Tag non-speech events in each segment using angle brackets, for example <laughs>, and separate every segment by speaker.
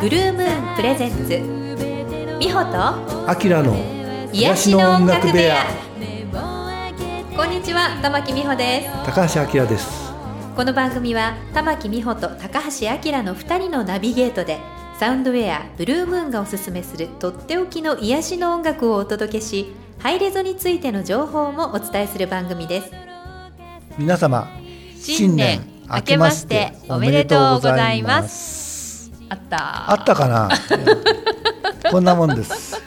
Speaker 1: ブルームーンプレゼンツ。美穂と？
Speaker 2: アキラの
Speaker 1: 癒しの音楽部屋。こんにちは玉木美穂です。
Speaker 2: 高橋明です
Speaker 1: この番組は玉木美穂と高橋明の2人のナビゲートでサウンドウェアブルームーンがおすすめするとっておきの癒しの音楽をお届けしハイレゾについての情報もお伝えする番組です。
Speaker 2: 皆様
Speaker 1: 新年明けましておめでとうございます。あった。
Speaker 2: あったかな？<laughs> こんなもんです、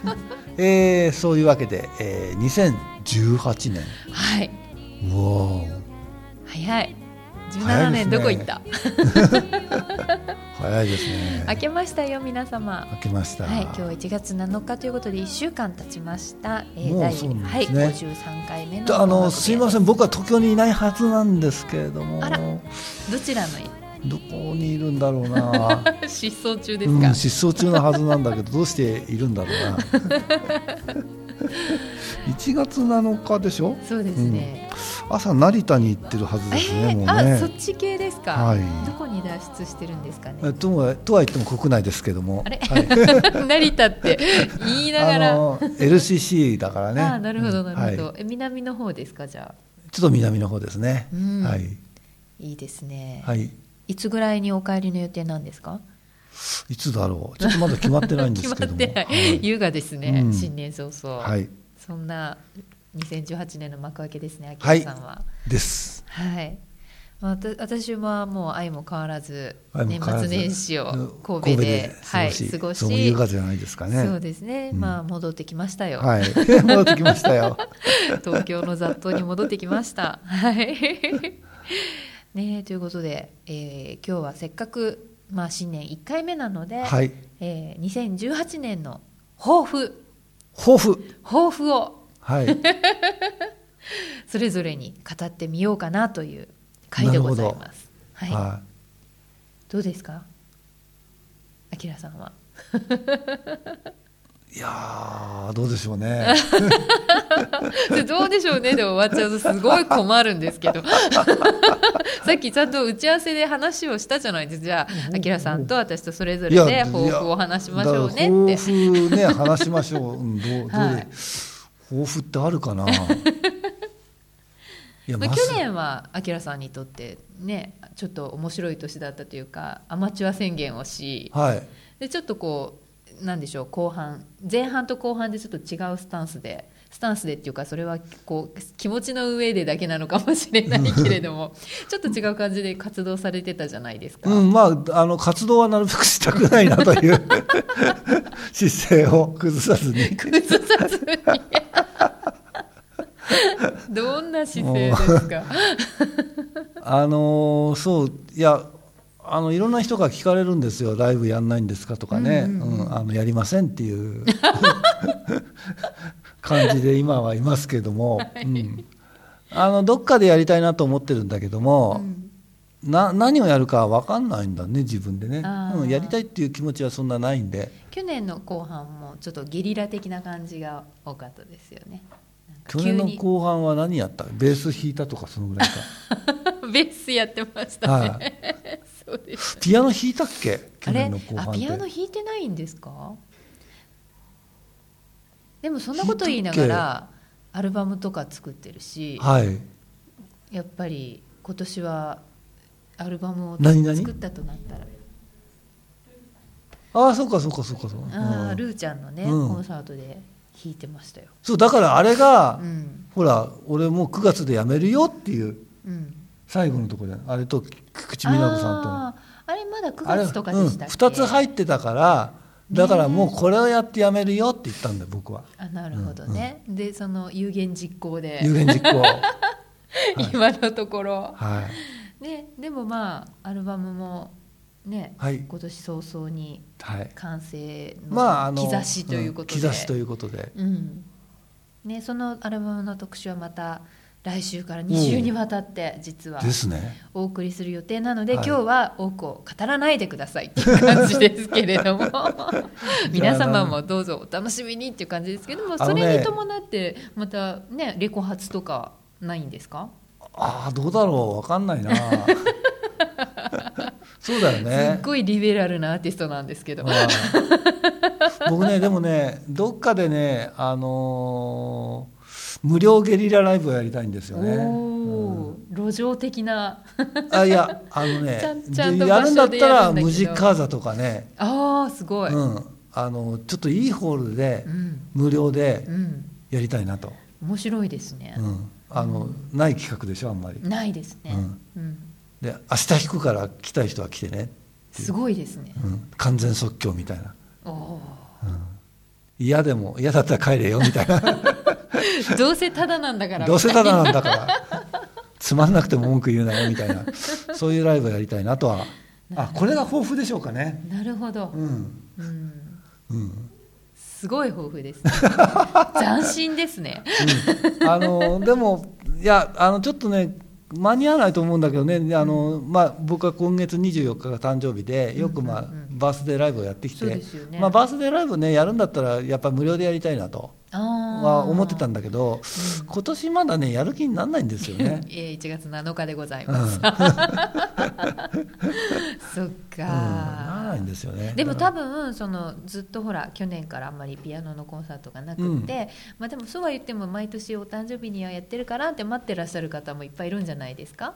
Speaker 2: えー、そういうわけで、えー、2018年
Speaker 1: はい。う
Speaker 2: お。ー
Speaker 1: 早い17
Speaker 2: 早いですね。
Speaker 1: 年どこ行った、
Speaker 2: 早いですね。
Speaker 1: 明けましたよ皆様。
Speaker 2: 明けました、
Speaker 1: はい、今日は1月7日ということで1週間経ちました。え
Speaker 2: もう
Speaker 1: 第
Speaker 2: そうなん
Speaker 1: はい
Speaker 2: ですね
Speaker 1: 53回目の
Speaker 2: あのす。いません。
Speaker 1: ん。
Speaker 2: 僕は東京にいないはずなんですけれども。
Speaker 1: あらどちらの？
Speaker 2: どこにいるんだろうな。<laughs>
Speaker 1: 失踪中で
Speaker 2: うん、
Speaker 1: すか。
Speaker 2: 失踪中のはずなんだけど <laughs> どうしているんだろうな。<laughs> 1月7日でしょ？
Speaker 1: そうですね。
Speaker 2: 朝成田に行ってるはず
Speaker 1: え
Speaker 2: ですね、もう
Speaker 1: ー、
Speaker 2: ね。
Speaker 1: あ、そっち系ですか？
Speaker 2: はい。
Speaker 1: どこに脱出してるんですか？ね。
Speaker 2: えとはとは言っても国内ですけども。
Speaker 1: あれ、
Speaker 2: はい、<laughs>
Speaker 1: 成田って言いながら。
Speaker 2: LCC だからね。
Speaker 1: あーなるほどなるほど、
Speaker 2: はい。
Speaker 1: え南の方ですかじゃあ？
Speaker 2: ちょっと南の方ですね、
Speaker 1: うん。
Speaker 2: はい、
Speaker 1: いいですね、
Speaker 2: はい、
Speaker 1: いつぐらいにお帰りの予定なんですか？
Speaker 2: いつだろう。ちょっとまだ決まってないんですけども。<laughs>
Speaker 1: 決まってない、優雅ですね、
Speaker 2: うん。
Speaker 1: 新年早々、
Speaker 2: はい、
Speaker 1: そんな2018年の幕開けですね、あ
Speaker 2: はい
Speaker 1: きらさんは。
Speaker 2: です。
Speaker 1: はい。まあ、わた私はもう愛も変わらず年末年始を
Speaker 2: うん
Speaker 1: 神戸ではい
Speaker 2: 過ごし,、そういう風じゃないですかね。
Speaker 1: そうですね、
Speaker 2: うん。
Speaker 1: まあ戻ってきましたよ、
Speaker 2: はい。<laughs> 戻ってきましたよ。<laughs>
Speaker 1: 東京の雑踏に戻ってきました。はい。<laughs> ねえということで、えー今日はせっかく、まあ、新年1回目なので、
Speaker 2: はい。
Speaker 1: えー2018年の抱負。
Speaker 2: 抱負。
Speaker 1: 抱負を
Speaker 2: はい。
Speaker 1: それぞれに語ってみようかなという回でございます。はい、
Speaker 2: は
Speaker 1: どうですか？あきらさんは。
Speaker 2: い、<laughs> いやーどうでしょうね。<laughs>
Speaker 1: でどうでしょうね？で終わっちゃうとすごい困るんですけど。<laughs> さっきちゃんと打ち合わせで話をしたじゃないですか。じゃああきらさんと私とそれぞれで抱負を話しましょうねって。
Speaker 2: 抱負ね話しましょう、うん、どうどうで、
Speaker 1: はい
Speaker 2: 抱負ってあるかな <laughs> いや
Speaker 1: まあ、去年はあきらさんにとってねちょっと面白い年だったというかアマチュア宣言をし
Speaker 2: はい
Speaker 1: でちょっとこうなんでしょう後半前半と後半でちょっと違うスタンスでスタンスでっていうかそれはこう気持ちの上でだけなのかもしれないけれども <laughs> ちょっと違う感じで活動されてたじゃないですか。
Speaker 2: うん、まあ、あの活動はなるべくしたくないなという <laughs> 姿勢を崩さずに。
Speaker 1: 崩さずに <laughs> どんな姿勢ですか？
Speaker 2: あのーそういやあのいろんな人が聞かれるんですよ。ライブやんないんですかとかね、うんあのやりませんっていう。<laughs> 感じで今はいますけども、うん、あのどっかでやりたいなと思ってるんだけども、な何をやるか分かんないんだね自分でね、うん、やりたいっていう気持ちはそんなないんで。
Speaker 1: 去年の後半もちょっとゲリラ的な感じが多かったですよね。
Speaker 2: 去年の後半は何やった？ベース弾いたとかそのぐらいか。<laughs>
Speaker 1: ベースやってましたね。
Speaker 2: は <laughs>
Speaker 1: そうです。
Speaker 2: ピアノ弾いたっけ？去年の後半
Speaker 1: ピアノ弾いてないんですか？でもそんなこと言いながらアルバムとか作ってるし
Speaker 2: はい。
Speaker 1: やっぱり今年はアルバムを作ったとなったら。
Speaker 2: ああそうかそうかそうかそう、うん
Speaker 1: あールーちゃんのね、
Speaker 2: うん。
Speaker 1: コンサートで弾いてましたよ。
Speaker 2: そうだからあれが、
Speaker 1: うん。
Speaker 2: ほら俺もう9月で辞めるよっていう
Speaker 1: うん、
Speaker 2: 最後のところじゃないあれと菊池美奈子さんと
Speaker 1: あれまだ9
Speaker 2: あれ
Speaker 1: 月とかでしたっけ、
Speaker 2: うん、2つ入ってたからだからもうこれをやって辞めるよって言ったんだよ僕は。
Speaker 1: あなるほどね、でその有言実行で。
Speaker 2: 有言実行。<laughs> は
Speaker 1: 今のところ、
Speaker 2: い。
Speaker 1: ね、でもまあアルバムもね、
Speaker 2: はい。
Speaker 1: 今年早々に
Speaker 2: はい。
Speaker 1: 完成
Speaker 2: まああの
Speaker 1: の兆しということで、
Speaker 2: ん兆しということで。
Speaker 1: うん。ね、そのアルバムの特集はまた来週から2週にわたって実はお送りする予定。なので、
Speaker 2: はい。
Speaker 1: 今日は多くを語らないでくださいっていう感じですけれども。<laughs> <laughs> 皆様もどうぞお楽しみにっていう感じですけどもそれに伴ってまたねレコ発とかないんですか？
Speaker 2: ああどうだろう。わかんないな <laughs> そうだよ
Speaker 1: す
Speaker 2: ね
Speaker 1: っごいリベラルなアーティストなんですけど、
Speaker 2: はい僕ねでもねどっかでねあのー無料ゲリラライブをやりたいんですよね、
Speaker 1: おおー、路上的な。
Speaker 2: あいやあのね <laughs> やるんだったらムジカーザとかね、
Speaker 1: ああすごい、
Speaker 2: うん、あのちょっといいホールで
Speaker 1: うん。
Speaker 2: 無料で
Speaker 1: うん、
Speaker 2: やりたいなと、
Speaker 1: 面白いですね。
Speaker 2: う、ん、あのない企画でしょあんまり。
Speaker 1: ないですね、うん
Speaker 2: で明日弾くから来たい人は来てね、
Speaker 1: すごいですね、
Speaker 2: うん、完全即興みたいな。
Speaker 1: おお
Speaker 2: 嫌でも嫌だったら帰れよみたいな。
Speaker 1: ー <laughs> どうせただなんだから。
Speaker 2: どうせただなんだから。つまんなくても文句言うなよみたいな。そういうライブをやりたいなとは。あこれが豊富でしょうかね。
Speaker 1: なるほど、
Speaker 2: うん。
Speaker 1: うん、
Speaker 2: うん。
Speaker 1: すごい豊富ですね。<laughs> 斬新ですね。
Speaker 2: うん。あのでもいやあのちょっとね間に合わないと思うんだけどね。あの、まあ、僕は今月24日が誕生日でよく、まあバースデーライブをやってきて、
Speaker 1: ね。
Speaker 2: まあ、バースデーライブねやるんだったらやっぱ無料でやりたいなと。
Speaker 1: あ
Speaker 2: は思ってたん
Speaker 1: だ
Speaker 2: だけど今年まだねやる気にならないんですよね。<laughs>
Speaker 1: えー、1月7日でございます、<laughs> そっか、
Speaker 2: うん、ならないんですよね。
Speaker 1: でも多分そのずっとほら去年からあんまりピアノのコンサートがなくって、まあでもそうは言っても毎年お誕生日にはやってるからって待ってらっしゃる方もいっぱいいるんじゃないですか？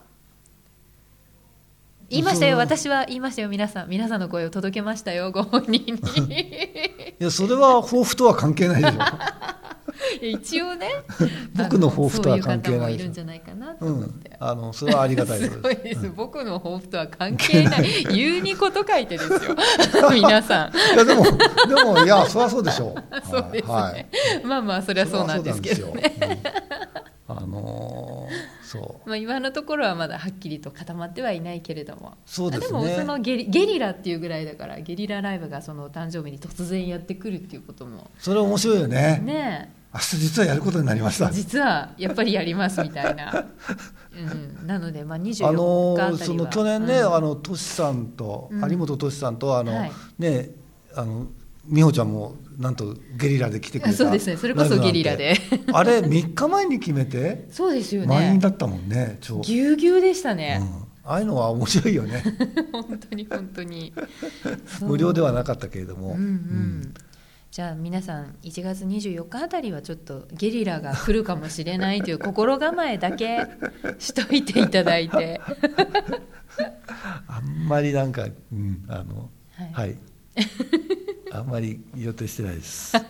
Speaker 1: 言いましたよ。私は言いましたよ。皆さん皆さんの声を届けましたよ。ご本人に。<laughs>
Speaker 2: いやそれは抱負とは関係ないでしょ。<laughs>
Speaker 1: 一応ね。<laughs>
Speaker 2: 僕の抱負とは関係ない
Speaker 1: あのそういう方もいるんじゃないかなと
Speaker 2: うん
Speaker 1: 思って、、
Speaker 2: あのそれはありがたい
Speaker 1: す。
Speaker 2: です。
Speaker 1: です、僕の抱負とは関係ない。言うにこと書いてですよ。皆さん。
Speaker 2: いやでもでもいやそりゃそうでしょう。
Speaker 1: そうですね、
Speaker 2: はい。
Speaker 1: まあまあそれはそうなんですけどね。
Speaker 2: うなん。あのーそう。
Speaker 1: まあ今のところはまだはっきりと固まってはいないけれども。
Speaker 2: そうですね。
Speaker 1: あもそのゲリゲリラっていうぐらいだからゲリラライブがそのお誕生日に突然やってくるっていうことも。
Speaker 2: それ面白いよね。
Speaker 1: ね
Speaker 2: 明日実はやることになりました。
Speaker 1: 実はやっぱりやりますみたいな、<laughs> うん、なのでまあ24日あ
Speaker 2: あの
Speaker 1: たりは。
Speaker 2: ーその去年ね、
Speaker 1: うん。
Speaker 2: あのトシさんと、
Speaker 1: うん。
Speaker 2: 有本トシさんとあの、
Speaker 1: はい。
Speaker 2: ねあの美穂ちゃんもなんとゲリラで来てくれた
Speaker 1: そうですね。それこそゲリラで。
Speaker 2: あれ3日前に決めて？
Speaker 1: そうですよ
Speaker 2: 満員
Speaker 1: ね
Speaker 2: だったもんね超、
Speaker 1: ぎゅうぎゅうでした
Speaker 2: うん。
Speaker 1: ね、
Speaker 2: ああいうのは面白いよね。<laughs>
Speaker 1: 本当に本当に。
Speaker 2: 無料ではなかったけれども、
Speaker 1: うんうん。じゃあ皆さん1月24日あたりはちょっとゲリラが来るかもしれないという心構えだけ <laughs> しといていただいて。<laughs>
Speaker 2: あんまりなんか、うん、あの
Speaker 1: は
Speaker 2: はいい、あんまり予定してないです、<laughs> うん。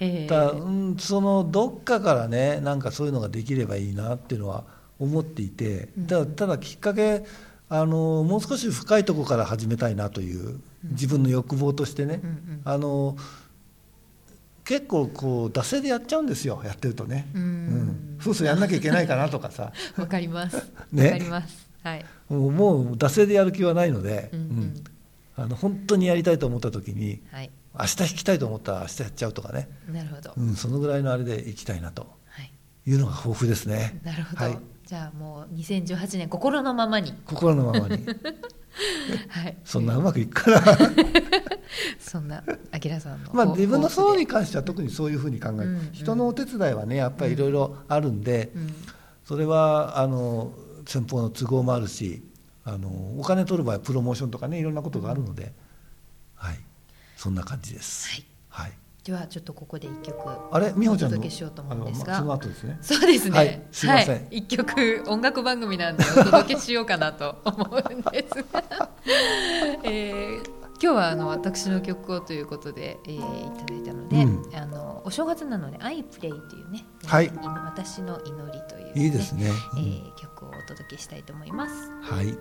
Speaker 1: えー。
Speaker 2: たうん、そのどっかからねなんかそういうのができればいいなっていうのは思っていてただただきっかけあのもう少し深いところから始めたいなという自分の欲望としてね、
Speaker 1: うんうん。
Speaker 2: あの結構こう惰性でやっちゃうんですよやってるとね、
Speaker 1: うん。
Speaker 2: うん。そうそうやんなきゃいけないかなとかさ。<laughs>
Speaker 1: わかります。<laughs> わ、
Speaker 2: ね
Speaker 1: かります。はい。
Speaker 2: もうもう惰性でやる気はないので、
Speaker 1: うんうん。
Speaker 2: うんあの本当にやりたいと思った時に
Speaker 1: はい。
Speaker 2: 明日弾きたいと思ったら明日やっちゃうとかね、
Speaker 1: なるほど、
Speaker 2: うん、そのぐらいのあれでいきたいなと。
Speaker 1: はい。
Speaker 2: いうのが豊富ですね。
Speaker 1: なるほど、
Speaker 2: はい、
Speaker 1: じゃあもう2018年心のままに。
Speaker 2: 心のままに。<laughs>
Speaker 1: はい。
Speaker 2: そんなうまくいくかな。<laughs>
Speaker 1: そんなあきらさんの
Speaker 2: まあ自分のソロに関しては特にそういうふうに考える、
Speaker 1: うんうん。
Speaker 2: 人のお手伝いはねやっぱりいろいろあるんで、
Speaker 1: でうん。
Speaker 2: それはあの先方の都合もあるしあのお金取る場合はプロモーションとかねいろんなことがあるので、はい。そんな感じです。
Speaker 1: はい。
Speaker 2: はい、
Speaker 1: ではちょっとここで一曲
Speaker 2: あれ？美穂ちゃんの？
Speaker 1: お届けしようと思うんですが。
Speaker 2: その後ですね。
Speaker 1: そうですね。
Speaker 2: はい。すいません。
Speaker 1: 一曲音楽番組なんでお届けしようかなと思うんですが、<laughs> えー今日はあの私の曲をということで、えーいただいたので、
Speaker 2: うん。
Speaker 1: あのお正月なので「I Play」というね、
Speaker 2: はい。
Speaker 1: えー私の祈りという、
Speaker 2: いいですね、
Speaker 1: えー曲をお届けしたいと思います。
Speaker 2: はい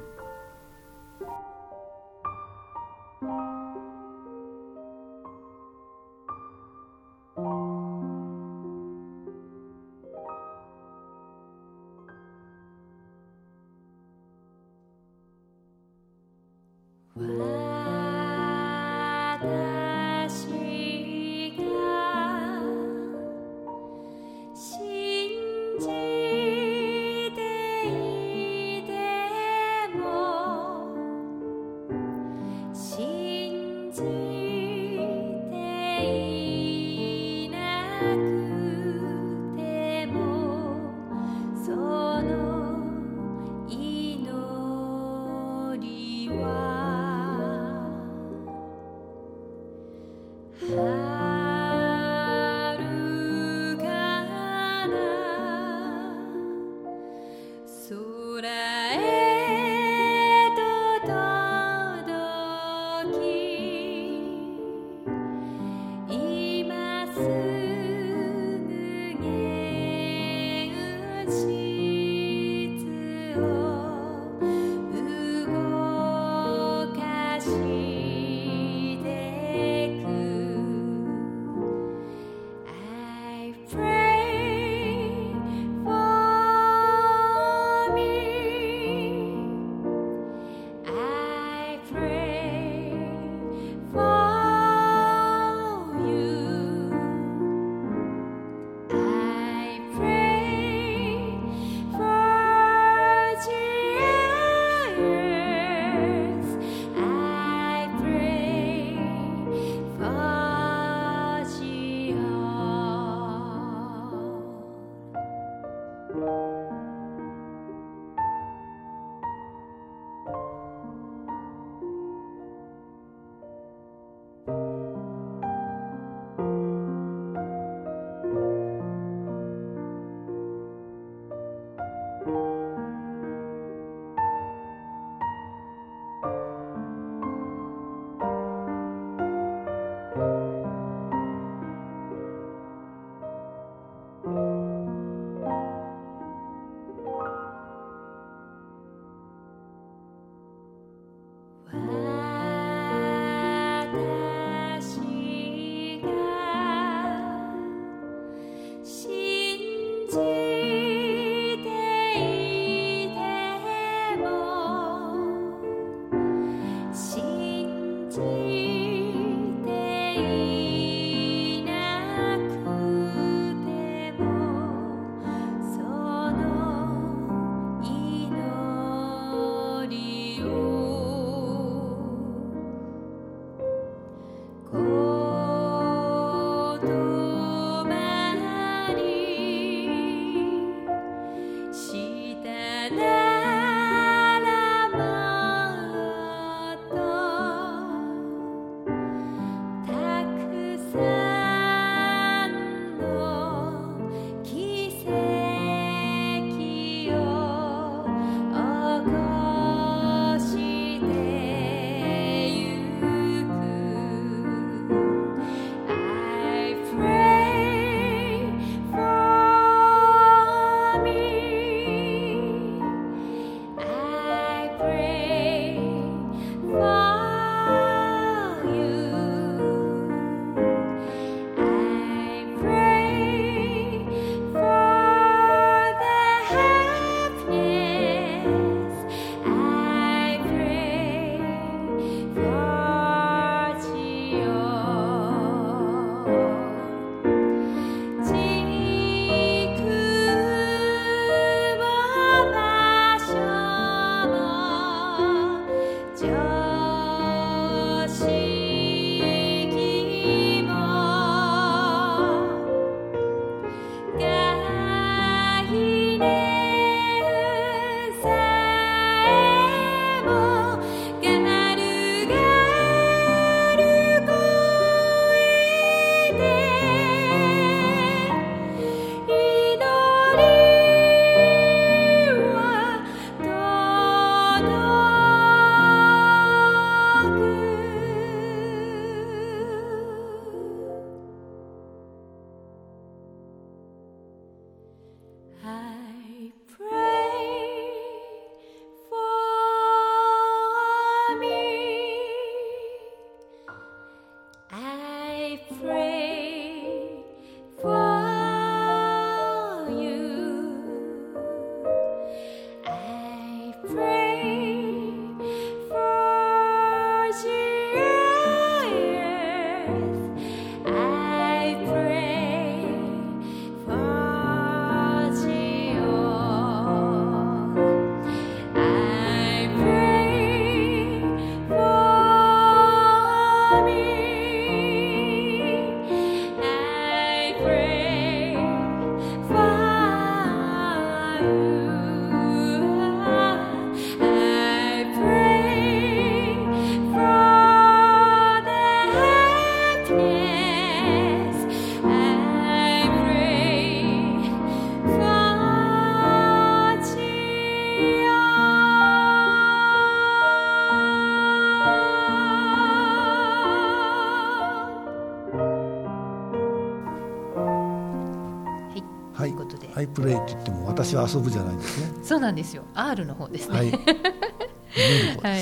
Speaker 3: pray
Speaker 2: って言っても私は遊ぶじゃないんですね。
Speaker 1: そうなんですよ R の方ですね、
Speaker 2: はい。<laughs> で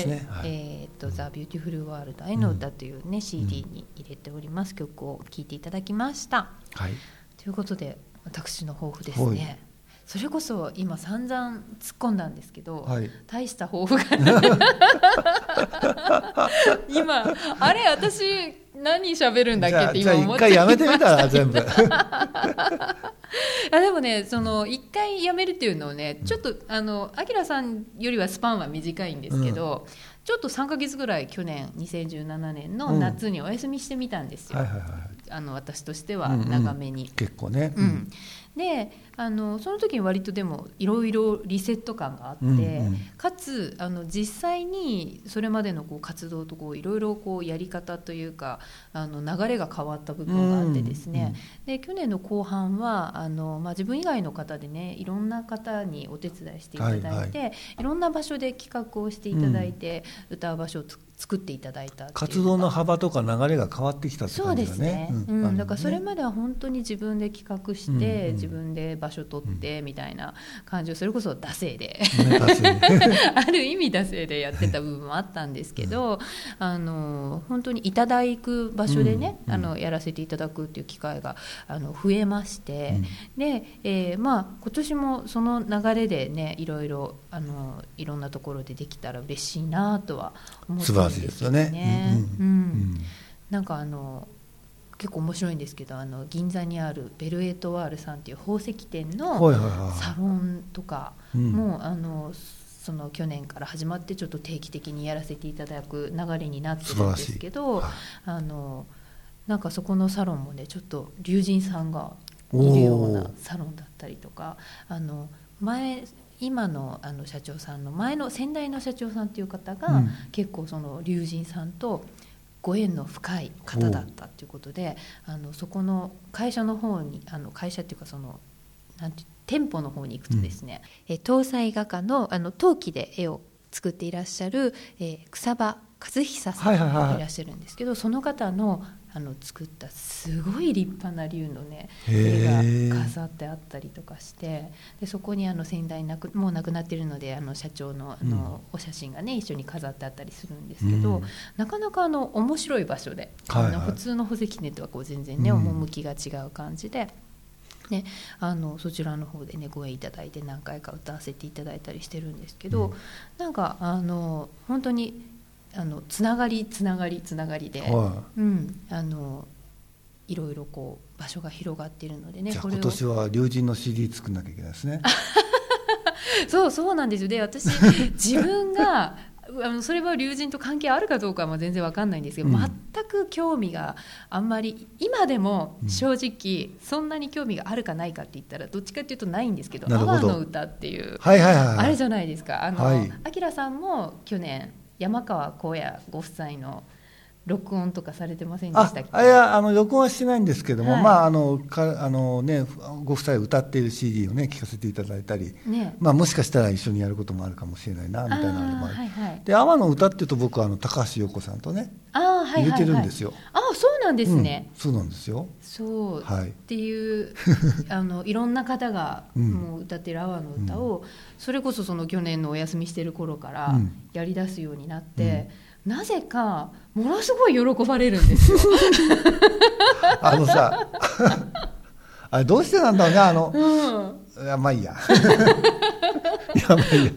Speaker 2: すね。はい。
Speaker 1: えーっと「 The Beautiful World 愛の歌」というね、CD に入れております曲を聴いていただきました
Speaker 2: はい。
Speaker 1: ということで私の抱負です
Speaker 2: はい
Speaker 1: ねそれこそ今散々突っ込んだんですけど、
Speaker 2: はい
Speaker 1: 大した抱負が <laughs> 今あれ私何喋るんだっけって
Speaker 2: じゃあ一回
Speaker 1: 今思って
Speaker 2: やめてみたら全部。<laughs> <laughs>
Speaker 1: あでもねその一回辞めるっていうのをねちょっとあのアキラさんよりはスパンは短いんですけど、ちょっと3か月ぐらい去年2017年の夏にお休みしてみたんですよ、
Speaker 2: はいはいはい。
Speaker 1: あの私としては長めに。
Speaker 2: 結構ね。
Speaker 1: うん。であのその時に割とでもいろいろリセット感があって、
Speaker 2: うんうん。
Speaker 1: かつあの実際にそれまでのこう活動とこういろいろこうやり方というかあの流れが変わった部分があってですね、で去年の後半はあの、まあ、自分以外の方でねいろんな方にお手伝いしていただいて、
Speaker 2: はい
Speaker 1: い。ろんな場所で企画をしていただいて、歌う場所をつ作っていただいた
Speaker 2: 活動の幅とか流れが変わってきたって
Speaker 1: そう
Speaker 2: 感じが
Speaker 1: ですね。
Speaker 2: ね。、
Speaker 1: うん。だからそれ
Speaker 2: ね
Speaker 1: までは本当に自分で企画して、自分で場所取ってみたいな感じをそれこそ惰性で。<laughs> ある意味惰性でやってた部分もあったんですけど、あの本当にいただく場所でね、あのやらせていただくっていう機会があの増えまして、で、えーまあ今年もその流れでねいろいろあのいろんなところでできたら嬉しいなとは思って
Speaker 2: 素晴ですよね。
Speaker 1: う
Speaker 2: うんん。うん。
Speaker 1: なんかあの結構面白いんですけどあの銀座にあるベルエトワールさんっていう宝石店のサロンとか
Speaker 2: うん。
Speaker 1: も、あのその去年から始まってちょっと定期的にやらせていただく流れになってるんですけど
Speaker 2: はい。
Speaker 1: あのなんかそこのサロンもねちょっと龍神さんがいるようなサロンだったりとかあの前今のあの社長さんの前の先代の社長さんっていう方が、
Speaker 2: うん。
Speaker 1: 結構その龍神さんとご縁の深い方だったっていうことであのそこの会社の方にあの会社っていうかそのなんて店舗の方に行くとですね、えー東西画家のあの陶器で絵を作っていらっしゃる、えー草場和久さん
Speaker 2: はいはいはい。
Speaker 1: がいらっしゃるんですけど、その方のあの作ったすごい立派な竜のね絵が飾ってあったりとかしてでそこにあの先代なくもう亡くなってるのであの社長のあの、お写真がね一緒に飾ってあったりするんですけど、
Speaker 2: うん。
Speaker 1: なかなかあの面白い場所で、あの普通の宝石店とはこう全然ね、
Speaker 2: うん。
Speaker 1: 趣が違う感じで。ね、あのそちらの方でねご縁いただいて何回か歌わせていただいたりしてるんですけど、
Speaker 2: うん。
Speaker 1: なんかあの本当にあのつながりつながりつながりで、
Speaker 2: は
Speaker 1: うん、あのいろいろこう場所が広がっているので
Speaker 2: い。じゃあ
Speaker 1: ね
Speaker 2: 今年は龍神の CD 作んなきゃいけないですね。<laughs>
Speaker 1: そうそうなんですよ。で私自分が <laughs> あのそれは龍神と関係あるかどうかは全然わかんないんですけど、
Speaker 2: うん。
Speaker 1: 全く興味があんまり今でも
Speaker 2: うん。
Speaker 1: 正直そんなに興味があるかないかって言ったらどっちかっていうとないんですけど「阿
Speaker 2: なるほど。
Speaker 1: 波の歌」っていう
Speaker 2: はいはいはい。
Speaker 1: あれじゃないですか。あの、
Speaker 2: はい。
Speaker 1: さんも去年山川耕也ご夫妻の録音とかされてませんで
Speaker 2: あ
Speaker 1: したっけ？
Speaker 2: あいやあの録音はしてないんですけども、
Speaker 1: はい。
Speaker 2: まああのかあのねご夫妻歌っている CD をね聞かせていただいたり、
Speaker 1: ね。
Speaker 2: まあもしかしたら一緒にやることもあるかもしれないなみたいなのもある。
Speaker 1: はいはい
Speaker 2: で阿波の歌っていうと僕はあの高橋洋子さんとね
Speaker 1: あーはいはいはい。
Speaker 2: 入れてるんですよ。
Speaker 1: あそうなんですね、
Speaker 2: うんそうなんですよ。
Speaker 1: そう、
Speaker 2: はい。
Speaker 1: っていう <laughs> あのいろんな方が
Speaker 2: うん。
Speaker 1: もう歌ってる阿波の歌を、それこそその去年のお休みしてる頃から
Speaker 2: うん。
Speaker 1: やり出すようになって、なぜかものすごい喜ばれるんですよ。<laughs>
Speaker 2: あのさ <laughs> あれどうしてなんだろうねあの、
Speaker 1: うん
Speaker 2: あまあいいや。<laughs>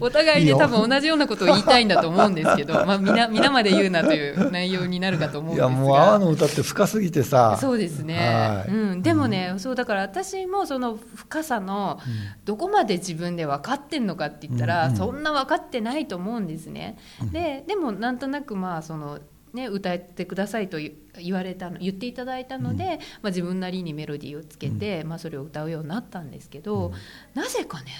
Speaker 1: お互いで多分同じようなことを言いたいんだと思うんですけど、<laughs> まあ、皆皆まで言うなという内容になるかと思うん
Speaker 2: い
Speaker 1: ですが。
Speaker 2: やもう阿波の歌って深すぎてさ。
Speaker 1: そうですね。
Speaker 2: は、い。
Speaker 1: うん、でもね、そうだから私もその深さのどこまで自分で分かってんのかって言ったら、
Speaker 2: うんうん
Speaker 1: そんな分かってないと思うんですね。ででもなんとなくまあそのね、歌ってくださいと言言われたの言っていただいたので、まあ、自分なりにメロディーをつけて、まあ、それを歌うようになったんですけど、なぜかね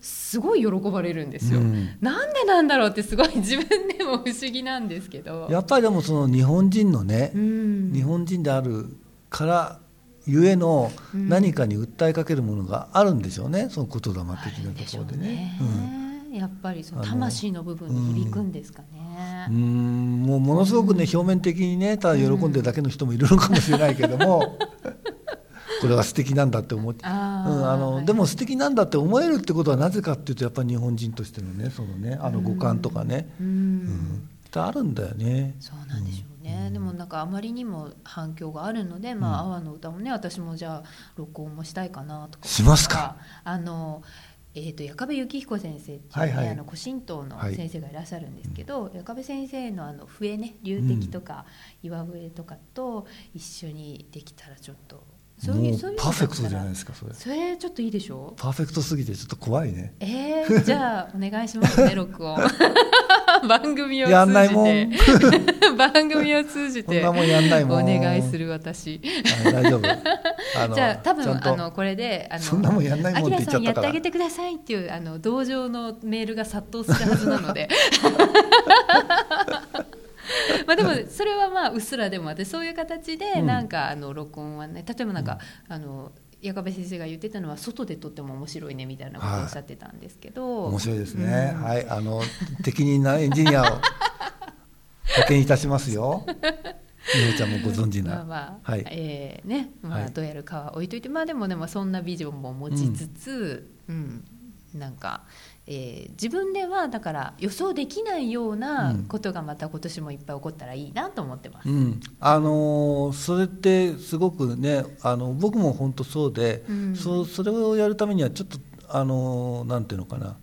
Speaker 1: すごい喜ばれるんですよ、
Speaker 2: うん。
Speaker 1: なんでなんだろうってすごい自分でも不思議なんですけど。
Speaker 2: やっぱりでもその日本人のね、
Speaker 1: うん。
Speaker 2: 日本人であるからゆえの
Speaker 1: うん。
Speaker 2: 何かに訴えかけるものがあるんでしょうね、その言霊
Speaker 1: あ
Speaker 2: 的なところでね。
Speaker 1: ね。やっぱりその魂の部分に響くんですかね。
Speaker 2: うん、うんもうものすごくね表面的にねただ喜んでるだけの人もいるのかもしれないけども、<laughs> これは素敵なんだって思って、うん、
Speaker 1: あ
Speaker 2: の
Speaker 1: はい。
Speaker 2: でも素敵なんだって思えるってことはなぜかっていうとやっぱり日本人としてのねそのねあの五感とかね、
Speaker 1: うん。
Speaker 2: うん。ってあるんだよね。
Speaker 1: そうなんでしょうね、でもなんかあまりにも反響があるので、まあ、
Speaker 2: うん。
Speaker 1: 阿波の歌もね私もじゃあ録音もしたいかなとか
Speaker 2: しますか？
Speaker 1: あのえー、と矢壁幸彦先生っていう、ね
Speaker 2: はいはい。
Speaker 1: あの古神道の
Speaker 2: はい。
Speaker 1: 先生がいらっしゃるんですけど、矢壁先生のあの笛ね龍笛とか岩笛とかと一緒にできたらちょっとそういう
Speaker 2: も
Speaker 1: そういうの
Speaker 2: パーフェクトじゃないですかそれ。
Speaker 1: それちょっといいでしょ？
Speaker 2: パーフェクトすぎてちょっと怖いね。
Speaker 1: えー、じゃあお願いしますね録音 <laughs> 番組を通じて。
Speaker 2: やんないもん。<laughs>
Speaker 1: 番組を通じて。
Speaker 2: そんなもんやんないもん。
Speaker 1: お願いする私。
Speaker 2: はい大丈夫。<laughs>
Speaker 1: じゃあ多分あのこれであの
Speaker 2: そんなもんやんないもんって言っちゃったから。
Speaker 1: さんやってあげてくださいっていうあの同情のメールが殺到するはずなので <laughs> まあでもそれはまあうっすらでも私そういう形で
Speaker 2: うん。
Speaker 1: なんかあの録音はね例えばなんか、あの矢壁先生が言ってたのは外で撮っても面白いねみたいなことをおっしゃってたんですけど、
Speaker 2: 面白いですね。
Speaker 1: うん。
Speaker 2: はい、あの適任なエンジニアを <laughs> 派遣いたしますよ。みほちゃんもご存知な。
Speaker 1: まあまあ、
Speaker 2: はい。
Speaker 1: えーね、まあ、
Speaker 2: はい。
Speaker 1: どうやるかは置いといて、まあでもでもそんなビジョンも持ちつつ、うんなんか、えー自分ではだから予想できないような
Speaker 2: うん。
Speaker 1: ことがまた今年もいっぱい起こったらいいなと思ってます。
Speaker 2: うん、あのーそれってすごくねあの僕も本当そうで、
Speaker 1: うん。
Speaker 2: そそれをやるためにはちょっとあのーなんていうのかな。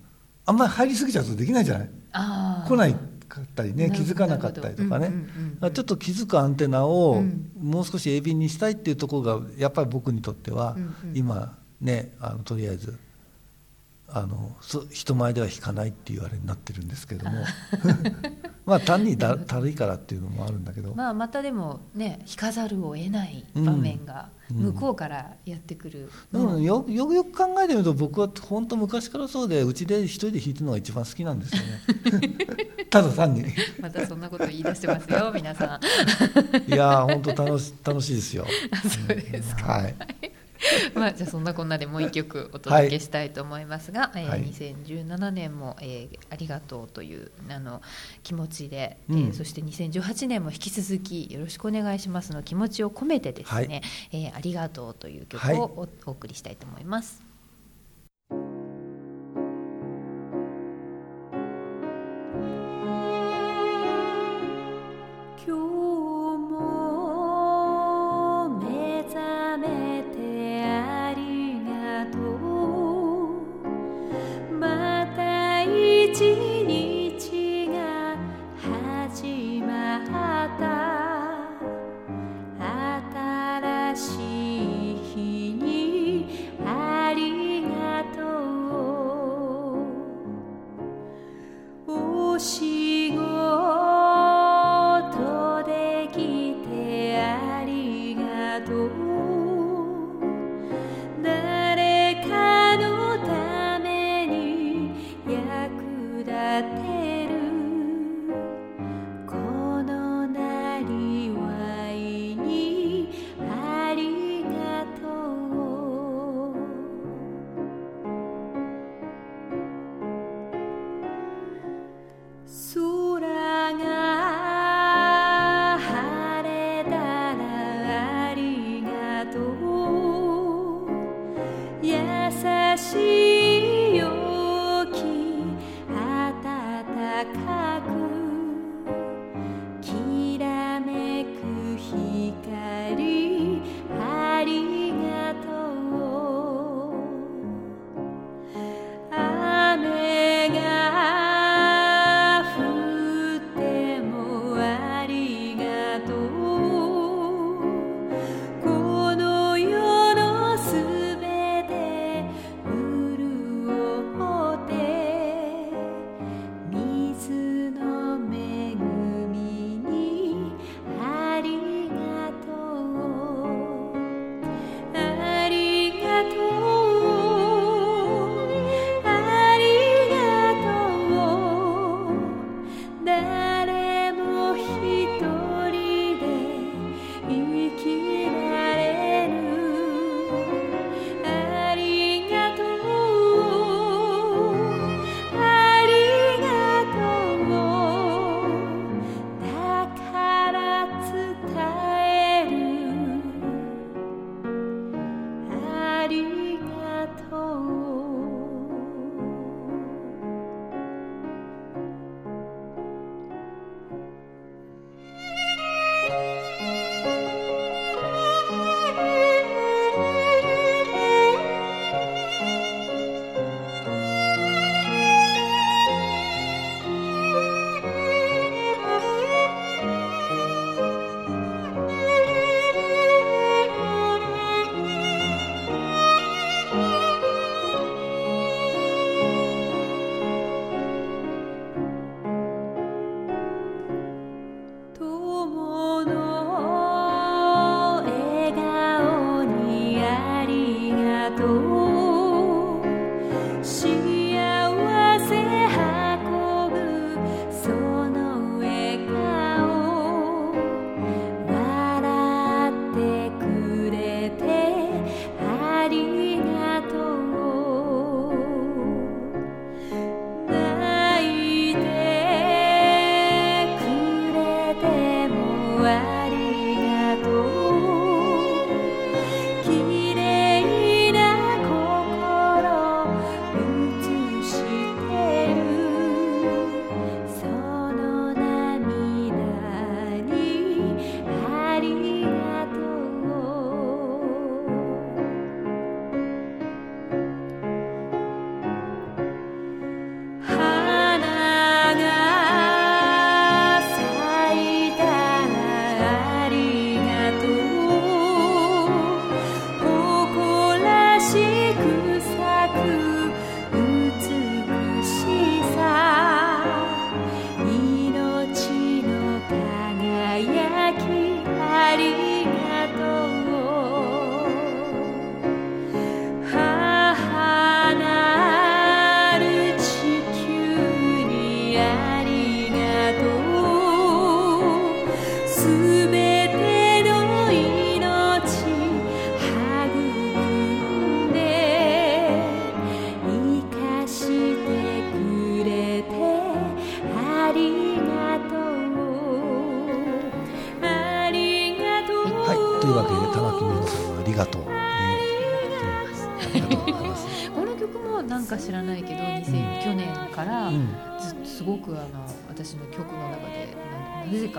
Speaker 2: あんまり入りすぎちゃうとできないじゃない？来ないかったりね気づかなかったりとかね、
Speaker 1: うんうん
Speaker 2: ちょっと気づくアンテナを
Speaker 1: うん。
Speaker 2: もう少し鋭敏にしたいっていうところがやっぱり僕にとっては、今ねあのとりあえずあのそ人前では弾かないっていうあれになってるんですけども。<laughs> まあ単にだたるいからっていうのもあるんだけど、
Speaker 1: まあ、またでもね引かざるを得ない場面が
Speaker 2: うん。
Speaker 1: 向こうからやってくる、
Speaker 2: でもよよくよく考えてみると僕は本当昔からそうでうちで一人で弾いてるのが一番好きなんですよね。<laughs> ただ単に。い
Speaker 1: またそんなこと言い出してますよ皆さん。
Speaker 2: やー本当楽し楽しいですよ。<laughs>
Speaker 1: そうですか。
Speaker 2: はい <laughs>
Speaker 1: まあ、じゃあそんなこんなでもう一曲お届けしたいと思いますが、えー
Speaker 2: はい
Speaker 1: 2017年も、えーありがとうというあの気持ちで、
Speaker 2: うん。
Speaker 1: えーそして2018年も引き続きよろしくお願いしますの気持ちを込めてですね、
Speaker 2: はい。
Speaker 1: えーありがとうという曲
Speaker 2: はい。
Speaker 1: をお,、お送りしたいと思います。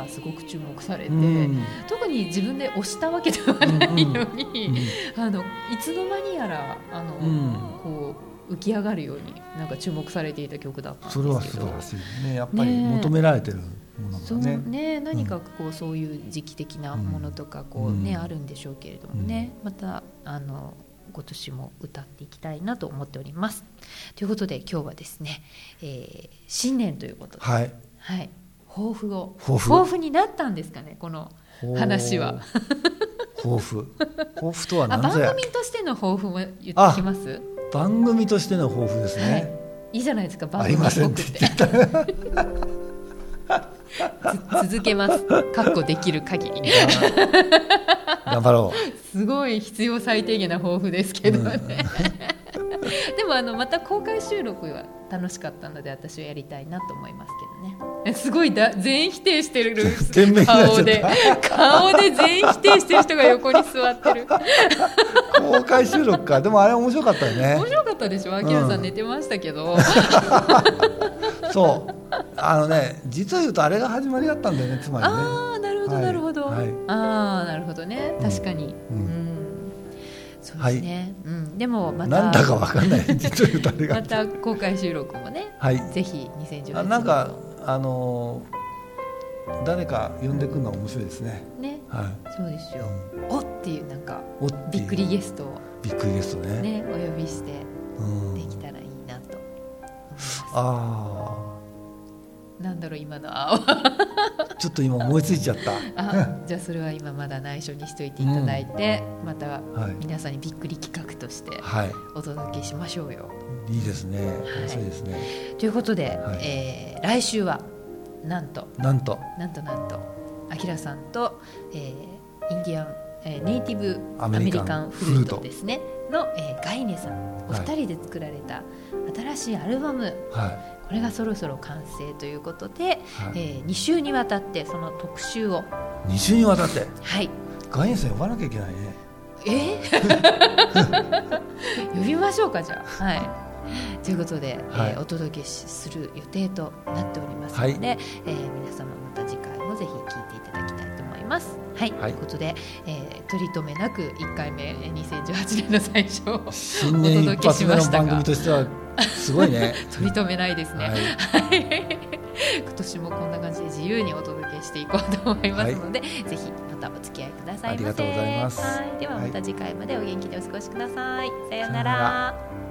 Speaker 3: す
Speaker 2: ご
Speaker 1: く注目されて、
Speaker 2: うん。
Speaker 1: 特に自分で押したわけではないの
Speaker 2: う
Speaker 1: に、
Speaker 2: ん。
Speaker 1: あのいつの間にやらあの、
Speaker 2: うん。
Speaker 1: こう浮き上がるようになんか注目されていた曲だったんですけど。
Speaker 2: それは素晴らしいね。やっぱり求められてるもの
Speaker 1: そう
Speaker 2: がね。
Speaker 1: ね何かこうそういう時期的なものとかこうね、
Speaker 2: うん。
Speaker 1: あるんでしょうけれどもね、またあの今年も歌っていきたいなと思っております。ということで今日はですね、えー新年ということで、
Speaker 2: はい。
Speaker 1: はい、抱負を。
Speaker 2: 抱負？
Speaker 1: になったんですかねこの話は。
Speaker 2: 抱負。抱負とは
Speaker 1: あ番。組としての抱負も言ってきます？
Speaker 2: 番組としての抱負です
Speaker 1: はい。
Speaker 2: ね。
Speaker 1: いいじゃないですか番
Speaker 2: あ
Speaker 1: 組
Speaker 2: りませんって
Speaker 1: っぽくてつ続けます。かっこできる限り。
Speaker 2: 頑張ろ
Speaker 1: すごい必要最低限な抱負ですけどね、でもあのまた公開収録は楽しかったので私はやりたいなと思いますけどねえすごいだ全否定してる顔で顔で全否定してる人が横に座ってる
Speaker 2: う。公開収録か。でもあれ面白かったよね
Speaker 1: 面。白かったでしょ？あきらさん寝てましたけど、<laughs>
Speaker 2: そう。あのね、実を言うとあれが始まりだったんだよね。つまりね。
Speaker 1: ああなるほど
Speaker 2: はい
Speaker 1: なるほど、
Speaker 2: はい
Speaker 1: ああなるほどね確かに
Speaker 2: う
Speaker 1: うんん、そうですね、うん、でもまた
Speaker 2: なんだかわかんない。
Speaker 1: また公開収録もね
Speaker 2: はい。
Speaker 1: ぜひ2018年
Speaker 2: あなんかあのー誰か呼んでくるのは面白いですね。
Speaker 1: ね。
Speaker 2: は
Speaker 1: そうですよ、
Speaker 2: い。
Speaker 1: おっていうなんかびっくりゲストを。
Speaker 2: びっくりゲストね。
Speaker 1: ねお呼びして
Speaker 2: うん。
Speaker 1: できたらいいなと思います、
Speaker 2: あ
Speaker 1: なんだろう今の青。
Speaker 2: あ、<laughs> ちょっと今思いついちゃった。
Speaker 1: あじゃあそれは今まだ内緒にしといていただいて、また
Speaker 2: はい。
Speaker 1: 皆さんにびっくり企画として
Speaker 2: はい。
Speaker 1: お届けしましょうよ。
Speaker 2: いいですね。面白いですね。
Speaker 1: ということで、
Speaker 2: はい。
Speaker 1: えー来週はなんと。
Speaker 2: なんと。
Speaker 1: なんとなんと。あきらさんと、えーインディアン、えーネイティブア
Speaker 2: ア
Speaker 1: メリ
Speaker 2: カン
Speaker 1: フルー
Speaker 2: ト
Speaker 1: ト。ですね。の、えーガイネさん。お
Speaker 2: はい
Speaker 1: 二人で作られた新しいアルバム。
Speaker 2: は
Speaker 1: これがそろそろ完成ということで、
Speaker 2: い。はい。
Speaker 1: えー2週にわたってその特集を。
Speaker 2: 二週にわたって？
Speaker 1: はい。
Speaker 2: 外苑さん呼ばなきゃいけないね。
Speaker 1: え？ー <laughs> 呼びましょうかじゃあ。はい。ということで、
Speaker 2: はい。
Speaker 1: えーお届けしする予定となっておりますので、
Speaker 2: はい。
Speaker 1: えー皆様また次回もぜひ聞いていただきたいと思います。はい、
Speaker 2: はい。
Speaker 1: ということで、えー取り留めなく1回目えー2018年の最初を
Speaker 2: 新年一発目の番組としてはすごいね。
Speaker 1: 取り留めないですね。
Speaker 2: はい。
Speaker 1: はい <laughs> 今年もこんな感じで自由にお届けしていこうと思いますので、ぜひまたお付き合いくださいませ。
Speaker 2: ありがとうございます
Speaker 1: はい、ではまた次回までお元気でお過ごしください。
Speaker 2: さような
Speaker 1: ら